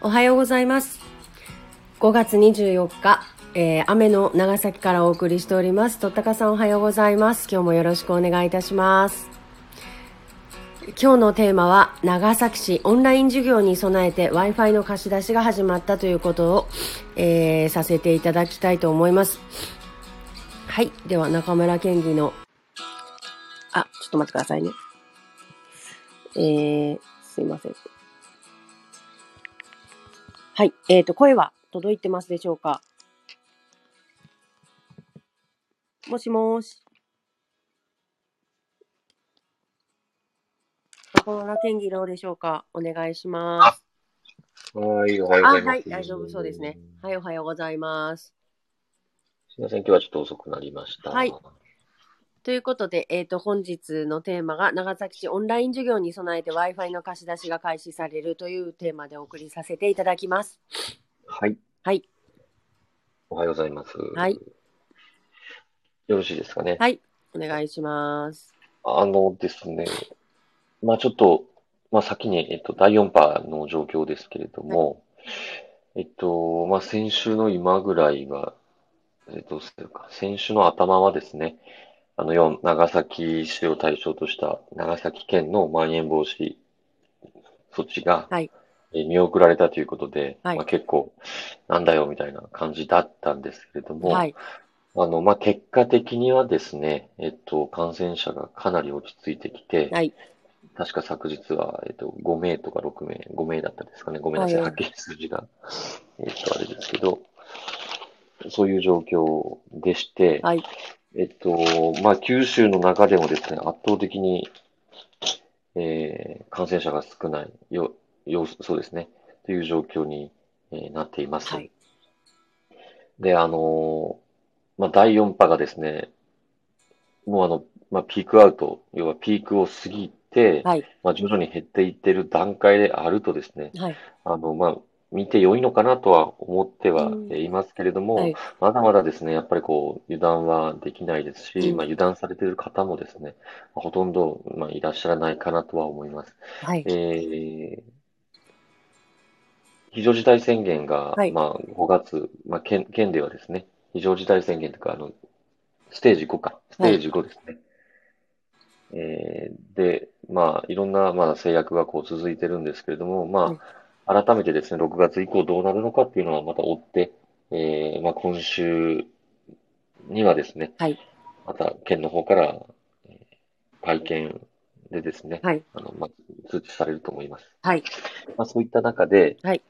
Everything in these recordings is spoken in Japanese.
おはようございます。5月24日、えー雨の長崎からお送りしております。とったかさんおはようございます。今日もよろしくお願いいたします。今日のテーマは、長崎市オンライン授業に備えて Wi-Fi の貸し出しが始まったということを、えーさせていただきたいと思います。はい。では、中村県議の、あ、ちょっと待ってくださいね。えー、すいません。はい。えっ、と、声は届いてますでしょうか？もしもーし。中村県議どうでしょうか？お願いします。はい、おはようごあ、ざいます。はい。大丈夫そうですね。はい、おはようございます。すみません、今日はちょっと遅くなりました。はいということで、えっ、と、本日のテーマが、長崎市オンライン授業に備えて Wi-Fi の貸し出しが開始されるというテーマでお送りさせていただきます。はい、はい。おはようございます。はい。よろしいですかね？はい。お願いします。あのですね、まあちょっと、まあ先に、えっと、第4波の状況ですけれども、えっと、まあ先週の今ぐらいは、えっと、先週の頭はですね、あの、4長崎市を対象とした長崎県のまん延防止措置が、はいえー見送られたということで、はいまあ結構、なんだよみたいな感じだったんですけれども、はい。あの、まあ、結果的にはですね、えっと、感染者がかなり落ち着いてきて、はい。確か昨日は、えっと、5名とか6名、5名だったですかね。ごめんなさい、はっきり数字が。えっと、あれですけど、そういう状況でして、はい。えっと、まあ、九州の中でもですね、圧倒的に、えー感染者が少ない、よ、よ、そうですね、という状況に、えーなっています。はい。で、あのまあ、第4波がですね、もうあの、まあ、ピークアウト、要はピークを過ぎて、はい。まあ、徐々に減っていってる段階であるとですね、はい。あの、まあ、見て良いのかなとは思ってはうんいますけれども、はい。まだまだですね、やっぱりこう、油断はできないですし、うんまあ、油断されている方もですね、まあほとんど、まあ、いらっしゃらないかなとは思います。はい。えー非常事態宣言が、はいまあ、5月、まあ、県、県ではですね、非常事態宣言というか、あの、ステージ5か、ステージ5ですね。えーで、まあ、いろんな、まだ制約がこう続いてるんですけれども、まあ、改めてですね、6月以降どうなるのかっていうのはまた追って、えーまあ、今週にはですね、はい。また県の方から、えー会見でですね、はい。あの、まあ、通知されると思います。はい。まあ、そういった中で、はい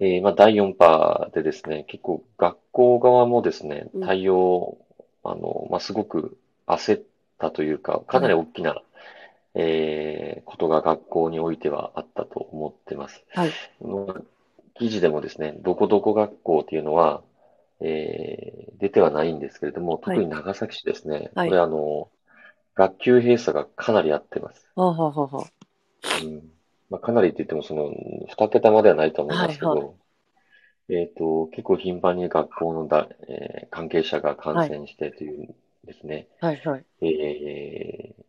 えーまあ、第4波でですね、結構学校側もですねうん、対応、あの、まあ、すごく焦ったというか、かなり大きな、えーことが学校においてはあったと思ってます。はい。の記事でもですね、どこどこ学校っていうのは、えー出てはないんですけれども、特に長崎市ですね、はいこれあの、学級閉鎖がかなりあってます。はあ、はあはあはあ、うんまあ、かなりって言っても、その、二桁まではないと思いますけど、はいえっと、結構頻繁に学校のだ、えー関係者が感染してというですね、はい。はい。えー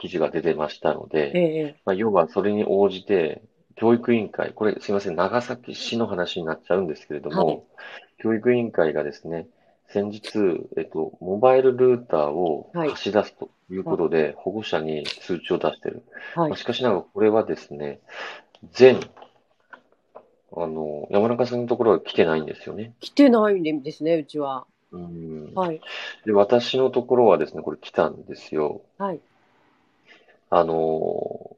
記事が出てましたので、ええまあ、要はそれに応じて、教育委員会、これすいません、長崎市の話になっちゃうんですけれども、はい教育委員会がですね、先日、えっと、モバイルルーターをはい貸し出すということで、保護者に通知を出している。はいまあ。しかしながら、これはですね、全、あの、山中さんのところは来てないんですよね。来てないんですね、うちは。うん。はい。で、私のところはですね、これ来たんですよ。はい。あの、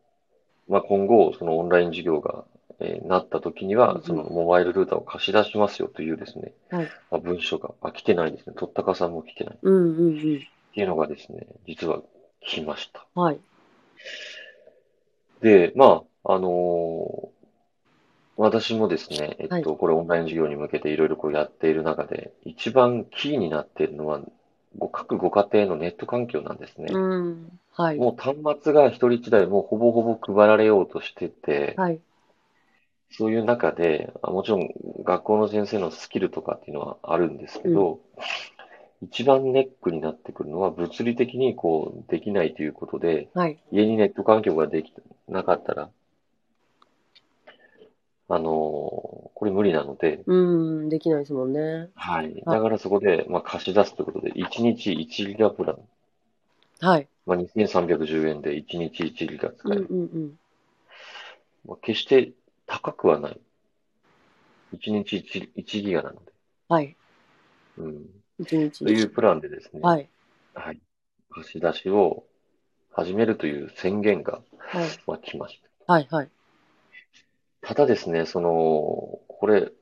まあ、今後、そのオンライン授業が、えーなった時には、んそのモバイルルーターを貸し出しますよというですね、はい。まあ、文書が、あ、来てないですね。とったかさんも来てない。っうんうんうん。ていうのがですね、実は来ました。はい。で、まあ、あの私もですね、えっはいと、これオンライン授業に向けていろいろこうやっている中で、一番キーになっているのは、ご各ご家庭のネット環境なんですね。うん。はい。もう端末が一人一台もうほぼほぼ配られようとしてて、はい。そういう中で、あもちろん学校の先生のスキルとかっていうのはあるんですけど、一番ネックになってくるのは物理的にこうできないということで、はい。家にネット環境ができなかったら、あの、これ無理なので、うん、できないですもんね。はい。だからそこで、まあ、貸し出すということで、1日1ギガプラン、はい。まあ、2310円で1日1ギガ使うんえる。うんうん。まあ、決して高くはない。1日 1, 1ギガなので。はい。うん。一日。というプランでですね、はい。はい。貸し出しを始めるという宣言が、はい。まあ、来ましはい。はい。た。ただですね、その、これ、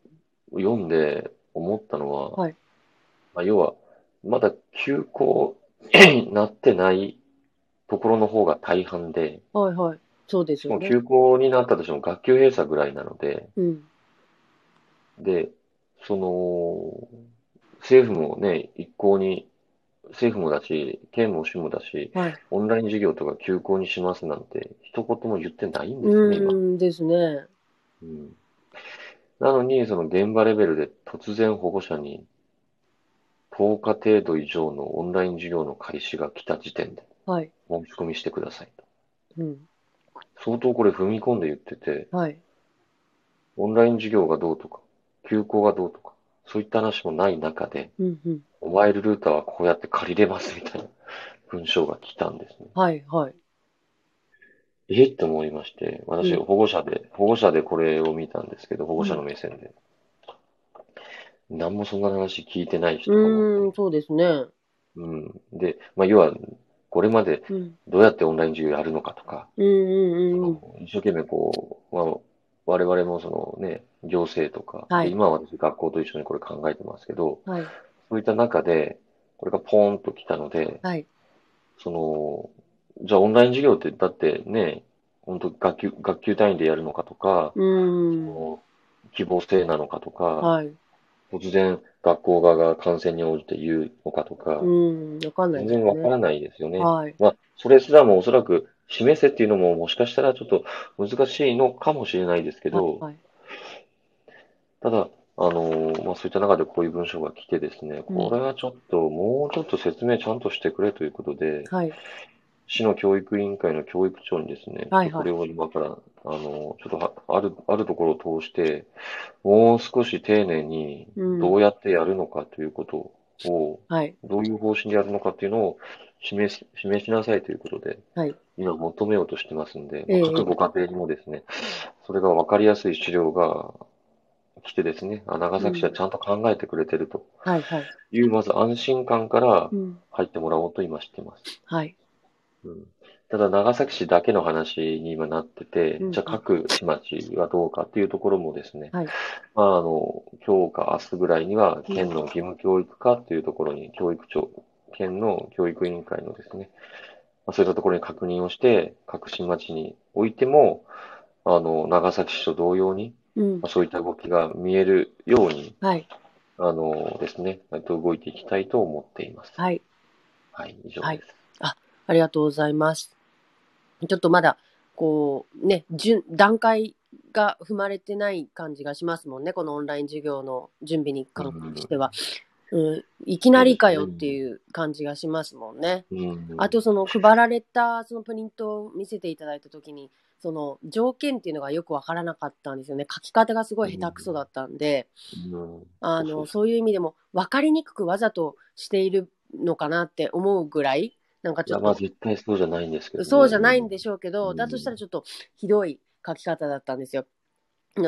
読んで思ったのは、はいまあ、要は、まだ休校に なってないところの方が大半で、はい。はい。そうですしかよね。も休校になったとしても学級閉鎖ぐらいなので、うん。で、その、政府もね、一向に、政府もだし、県も市もだし、はい。オンライン授業とか休校にしますなんて、一言も言ってないんですよね、今。うんですね。うんなのに、その現場レベルで突然保護者に、10日程度以上のオンライン授業の開始が来た時点ではい。申し込みしてくださいと。うん。相当これ踏み込んで言ってて、はい。オンライン授業がどうとか、休校がどうとか、そういった話もない中で、うんうん。モバイルルーターはこうやって借りれますみたいな文章が来たんですね。はい。はい。え？って思いまして、私、うん保護者で、保護者でこれを見たんですけど、保護者の目線で。何もそんな話聞いてない人がうーん、そうですね。うん。で、まあ、要は、これまでうん。どうやってオンライン授業やるのかとか、うんうんうん。一生懸命こう、まあ、我々もそのね、行政とか、はいで今は私学校と一緒にこれ考えてますけど、はい。そういった中で、これがポーンと来たので、はい。その、じゃあオンライン授業ってだってね、本当学級、学級単位でやるのかとか、うーん。その希望制なのかとか、はい。突然学校側が感染に応じて言うのかとかう、ーん。わかんない全ですね。然わからないですよね。はい。まあ、それすらもおそらく示せっていうのももしかしたらちょっと難しいのかもしれないですけど、はい。ただ、あのーまあ、そういった中でこういう文章が来てですね、うんこれはちょっと、もうちょっと説明ちゃんとしてくれということで、はい。市の教育委員会の教育長にですね、はいはいこれを今から、あのーちょっとはある、あるところを通して、もう少し丁寧にうんどうやってやるのかということを、はい。どういう方針でやるのかっていうのを示し、示しなさいということで、はい。今求めようとしてますんで、各ご家庭にもですね、それが分かりやすい資料が来てですね、あ長崎市はちゃんと考えてくれてるとはい。はい。いう、まず安心感からうん。入ってもらおうと今してます。はい。うんただ長崎市だけの話に今なっててうん、じゃあ各市町はどうかっていうところもですね、はい。まあ、あの、今日か明日ぐらいには、県の義務教育課というところに、教育庁、県の教育委員会のですね、まあ、そういったところに確認をして、各新町においても、あの、長崎市と同様に、うんまあ。そういった動きが見えるように、はい。あのですね、えっと動いていきたいと思っています。はい。はい、以上はいです。ありがとうございます。ちょっとまだ、こう、ね、順、段階が踏まれてない感じがしますもんね。このオンライン授業の準備に関しては。うん、いきなりかよっていう感じがしますもんね。うん。あとその配られたそのプリントを見せていただいたときに、その条件っていうのがよくわからなかったんですよね。書き方がすごい下手くそだったんで、うん、あの、そういう意味でも分かりにくくわざとしているのかなって思うぐらい、なんかちょっと、絶対そうじゃないんですけどね。そうじゃないんでしょうけど、うんだとしたらちょっとひどい書き方だったんですよ。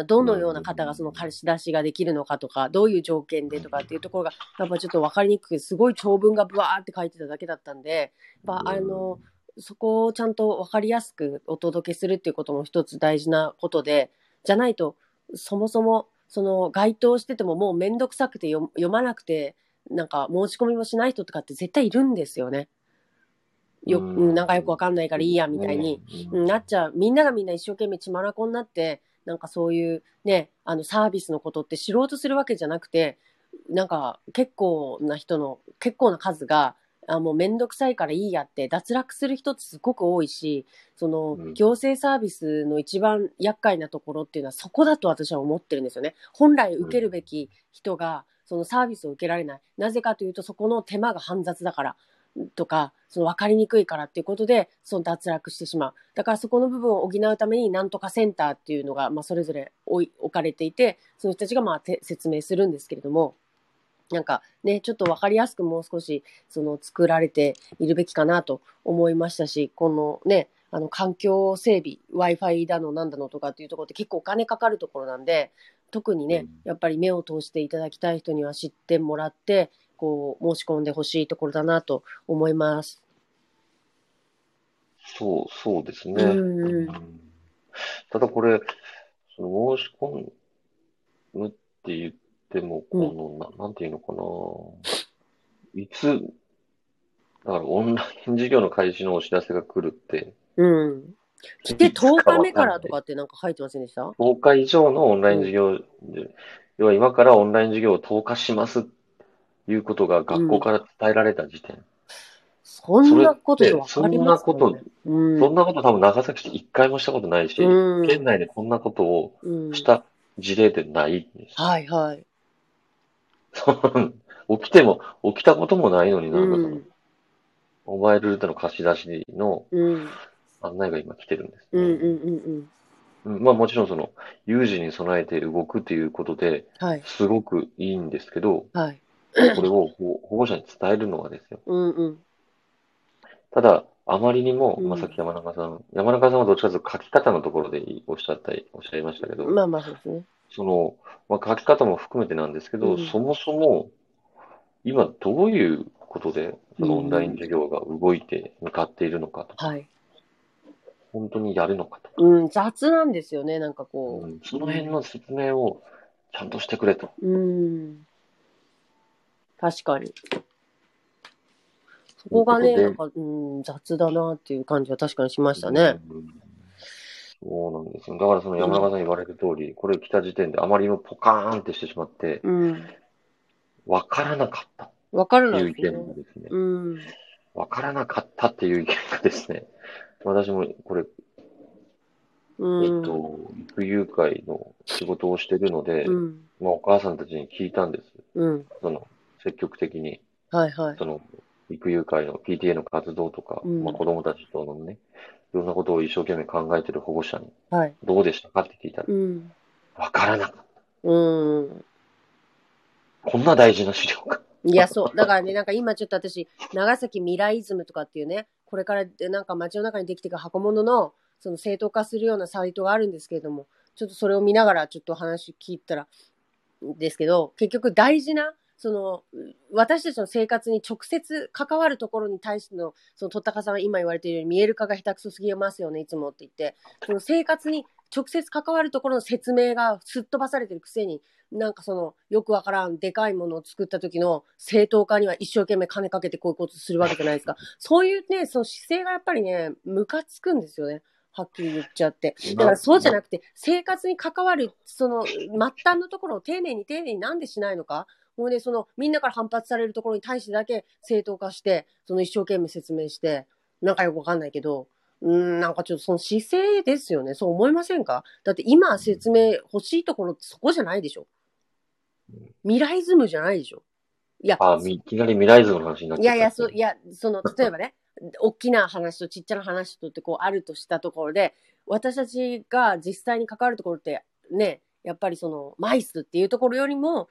どのような方がその貸し出しができるのかとか、どういう条件でとかっていうところが、やっぱちょっと分かりにくくて、すごい長文がブワーって書いてただけだったんで、やっぱあの、そこをちゃんと分かりやすくお届けするっていうことも一つ大事なことで、じゃないと、そもそも、その該当しててももうめんどくさくて読読まなくて、なんか申し込みもしない人とかって絶対いるんですよね。よ、なんかよくわかんないからいいやみたいに、なっちゃう。みんながみんな一生懸命血まなこになって、なんかそういうね、あのサービスのことって知ろうとするわけじゃなくて、なんか結構な人の、結構な数が、あもうめんどくさいからいいやって脱落する人ってすごく多いし、そのうん行政サービスの一番厄介なところっていうのはそこだと私は思ってるんですよね。本来受けるべき人がそのサービスを受けられない。なぜかというとそこの手間が煩雑だから。とか、その分かりにくいからっていうことで、その脱落してしまう。だからそこの部分を補うために、なんとかセンターっていうのが、まあ、それぞれ置い置かれていて、その人たちがまあて説明するんですけれども、なんかね、ちょっと分かりやすくもう少し、その作られているべきかなと思いましたし、このね、あの環境整備、Wi-Fi だのなんだのとかっていうところって結構お金かかるところなんで、特にねうん、やっぱり目を通していただきたい人には知ってもらって、こう、申し込んでほしいところだなと思います。そう、そうですね。うんうんうんただこれ、その申し込むって言っても、この、ななんていうのかな。いつ、だからオンライン授業の開始のお知らせが来るって、うん。来ていつか10日目からとかってなんか書いてませんでした？10日以上のオンライン授業で、要は今からオンライン授業を10日しますっていうことが学校から伝えられた時点。そんなことでわそかりますか、ね、そんなこと、うん。そんなこと多分長崎市一回もしたことないし、うん県内でこんなことをうんした事例ってないんです。はいはい。起きても、起きたこともないのになんかその、うんモバイルルートの貸し出しのうん。案内が今来てるんですね。うんうんうんうん。うんまあもちろんその、有事に備えて動くということで、はい。すごくいいんですけど、はい。これを保保護者に伝えるのはですよ。うんうん。ただ、あまりにも、うんまあ、さっき山中さん、山中さんはどっちかというと書き方のところでおっしゃったり、おっしゃいましたけど、まあまあそうですね。その、まあ、書き方も含めてなんですけど、うんそもそも、今どういうことで、そのオンライン授業が動いて向かっているのかとか、はい。本当にやるのかとか、うん、雑なんですよね、なんかこうんその辺の説明をちゃんとしてくれと。う。うん。確かに。そこがね、というんなか、うん、雑だなっていう感じは確かにしましたね。うんそうなんですよ。だからその山中さん言われる通り、これ来た時点であまりにもポカーンってしてしまって、うん。わからなかったわかるっていう意見が。ですね、うん。わからなかったっていう意見がですね、私もこれ、うん。えっと、育友会の仕事をしてるので、うん。まあ、お母さんたちに聞いたんです。うん。その、積極的に、はいはい。その、育友会の PTA の活動とか、うんまあ、子供たちとのね、いろんなことを一生懸命考えてる保護者に、はい。どうでしたかって聞いたら、うん。わからなかった。うん。こんな大事な資料が。いや、そう。だからね、なんか今ちょっと私、長崎未来イズムとかっていうね、これからなんか街の中にできていく箱物の、その正当化するようなサイトがあるんですけれども、ちょっとそれを見ながらちょっと話聞いたら、ですけど、結局大事な、その、私たちの生活に直接関わるところに対しての、その、とったかさんは今言われているように、見える化が下手くそすぎますよね、いつもって言って、その生活に直接関わるところの説明がすっ飛ばされてるくせに、なんかその、よくわからん、でかいものを作った時の正当化には一生懸命金かけてこういうことするわけじゃないですか。そういうね、その姿勢がやっぱりね、ムカつくんですよね。はっきり言っちゃって。だからそうじゃなくて、生活に関わる、その、末端のところを丁寧に丁寧になんでしないのかもうね、その、みんなから反発されるところに対してだけ正当化して、その一生懸命説明して、なんかよくわかんないけど、うーん、なんかちょっとその姿勢ですよね。そう思いませんか？だって今説明欲しいところってそこじゃないでしょ未来ズムじゃないでしょいや、あ、いきなり未来図の話になっちゃった。いやいや、そう、いや、その、例えばね、大きな話とちっちゃな話とってこうあるとしたところで、私たちが実際に関わるところって、ね、やっぱりその、マイスっていうところよりも、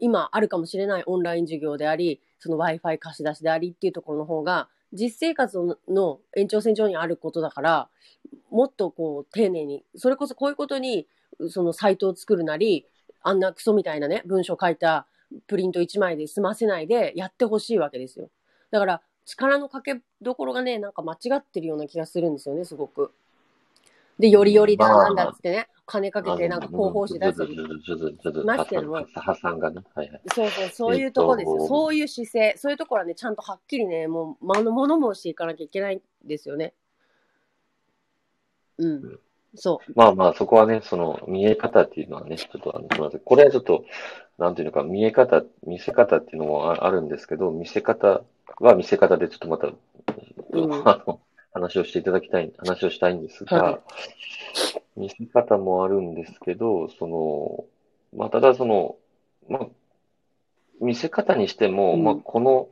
今あるかもしれないオンライン授業であり、その Wi-Fi 貸し出しでありっていうところの方が、実生活の延長線上にあることだから、もっとこう、丁寧に、それこそこういうことに、そのサイトを作るなり、あんなクソみたいなね、文章書いたプリント1枚で済ませないでやってほしいわけですよ。だから、力のかけどころがね、なんか間違ってるような気がするんですよね、すごく。で、よりよりだなんだっつってね、金かけてなんか広報誌出す。ずずずずずずますけども破産がね。はいはい。そうそう、そういうとこですよ。えっとそういう姿勢、そういうところはね、ちゃんとはっきりね、もう、まのもの申していかなきゃいけないんですよね。うん。そまあまあ、そこはね、その、見え方っていうのはね、ちょっと、あの、すみません。これはちょっと、なんていうのか、見え方、見せ方っていうのもああるんですけど、見せ方は見せ方でちょっとまた、うんあの、話をしていただきたい、話をしたいんですが、はい見せ方もあるんですけど、その、まあ、ただその、まあ、見せ方にしても、うんまあ、この、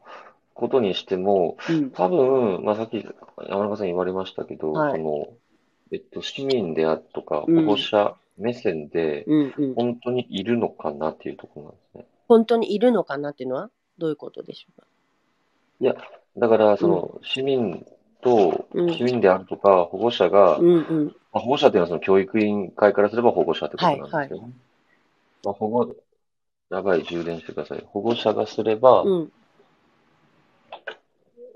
ことにしても、うん。多分、まあ、さっき山中さん言われましたけど、はいその、えっと、市民であるとか、うん保護者目線で、うんうん。本当にいるのかなっていうところなんですね。本当にいるのかなっていうのはどういうことでしょうか？いや、だから、その、市民と、うん市民であるとか、保護者が、うんうん。まあ、保護者っていうのはその教育委員会からすれば保護者ってことなんですけど、まあ、保護、やばい、充電してください。保護者がすれば、うん。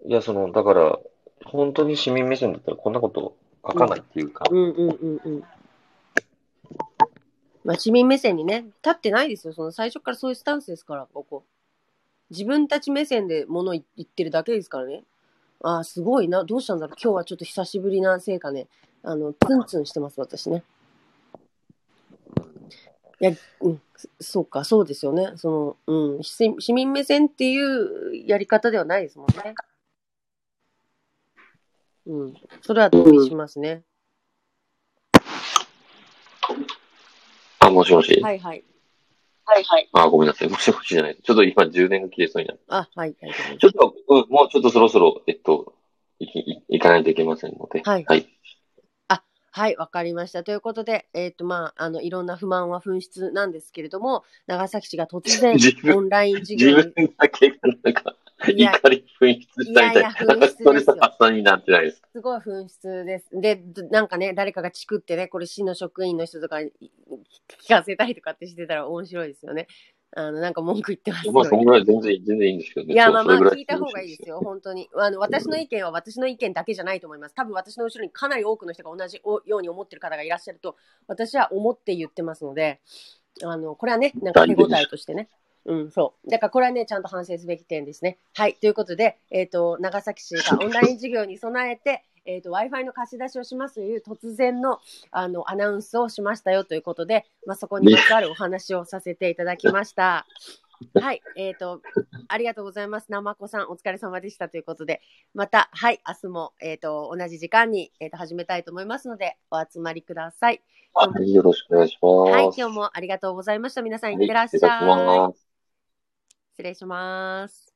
いや、その、だから、本当に市民目線だったらこんなこと書かないっていうか、うんうんうんうん。まあ、市民目線にね、立ってないですよ。その最初からそういうスタンスですから、ここ。自分たち目線で物言ってるだけですからね。ああ、すごいな。どうしたんだろう。今日はちょっと久しぶりなせいかね。あの、ツンツンしてます、私ね。いや、うん、そそうか、そうですよね。その、うん、市市民目線っていうやり方ではないですもんね。うん、それは同意しますね。あ、もしもし。はいはい。はいはい。あ、ごめんなさい。もしもしじゃない。ちょっと今充電が切れそうになる。あ、はい、大丈夫ですちょっと、うん、もうちょっとそろそろ、えっと、いき、い行かないといけませんので。はいはい。はい、わかりました。ということで、えっ、と、まあ、あの、いろんな不満は噴出なんですけれども、長崎市が突然オンライン授自業に、分だけがなんか、怒り噴出したみたいいやいや噴出ですよストレス発散になってないです。すごい噴出です。で、どなんかね、誰かがチクってね、これ市の職員の人とかに聞かせたりとかってしてたら面白いですよね。あの、なんか文句言ってますよまあ、そねのぐらい全然、全然いいんですけどね。いや、まあまあ、聞いた方がいいですよ、本当に。あの、私の意見は私の意見だけじゃないと思います。多分私の後ろにかなり多くの人が同じように思ってる方がいらっしゃると、私は思って言ってますので、あの、これはね、なんか手応えとしてね。うん、そう。だからこれはね、ちゃんと反省すべき点ですね。はい。ということで、えっ、と、長崎市がオンライン授業に備えて、えっ、と、Wi-Fi の貸し出しをしますという突然の、あの、アナウンスをしましたよということで、まあ、そこにまつわるお話をさせていただきました。はい。えっ、と、ありがとうございます。なまこさん、お疲れ様でしたということで、また、はい、明日も、えっ、と、同じ時間に、えーと始めたいと思いますので、お集まりください。はい、よろしくお願いします。はい、今日もありがとうございました。皆さん、いってらっしはい失礼いい。失礼します。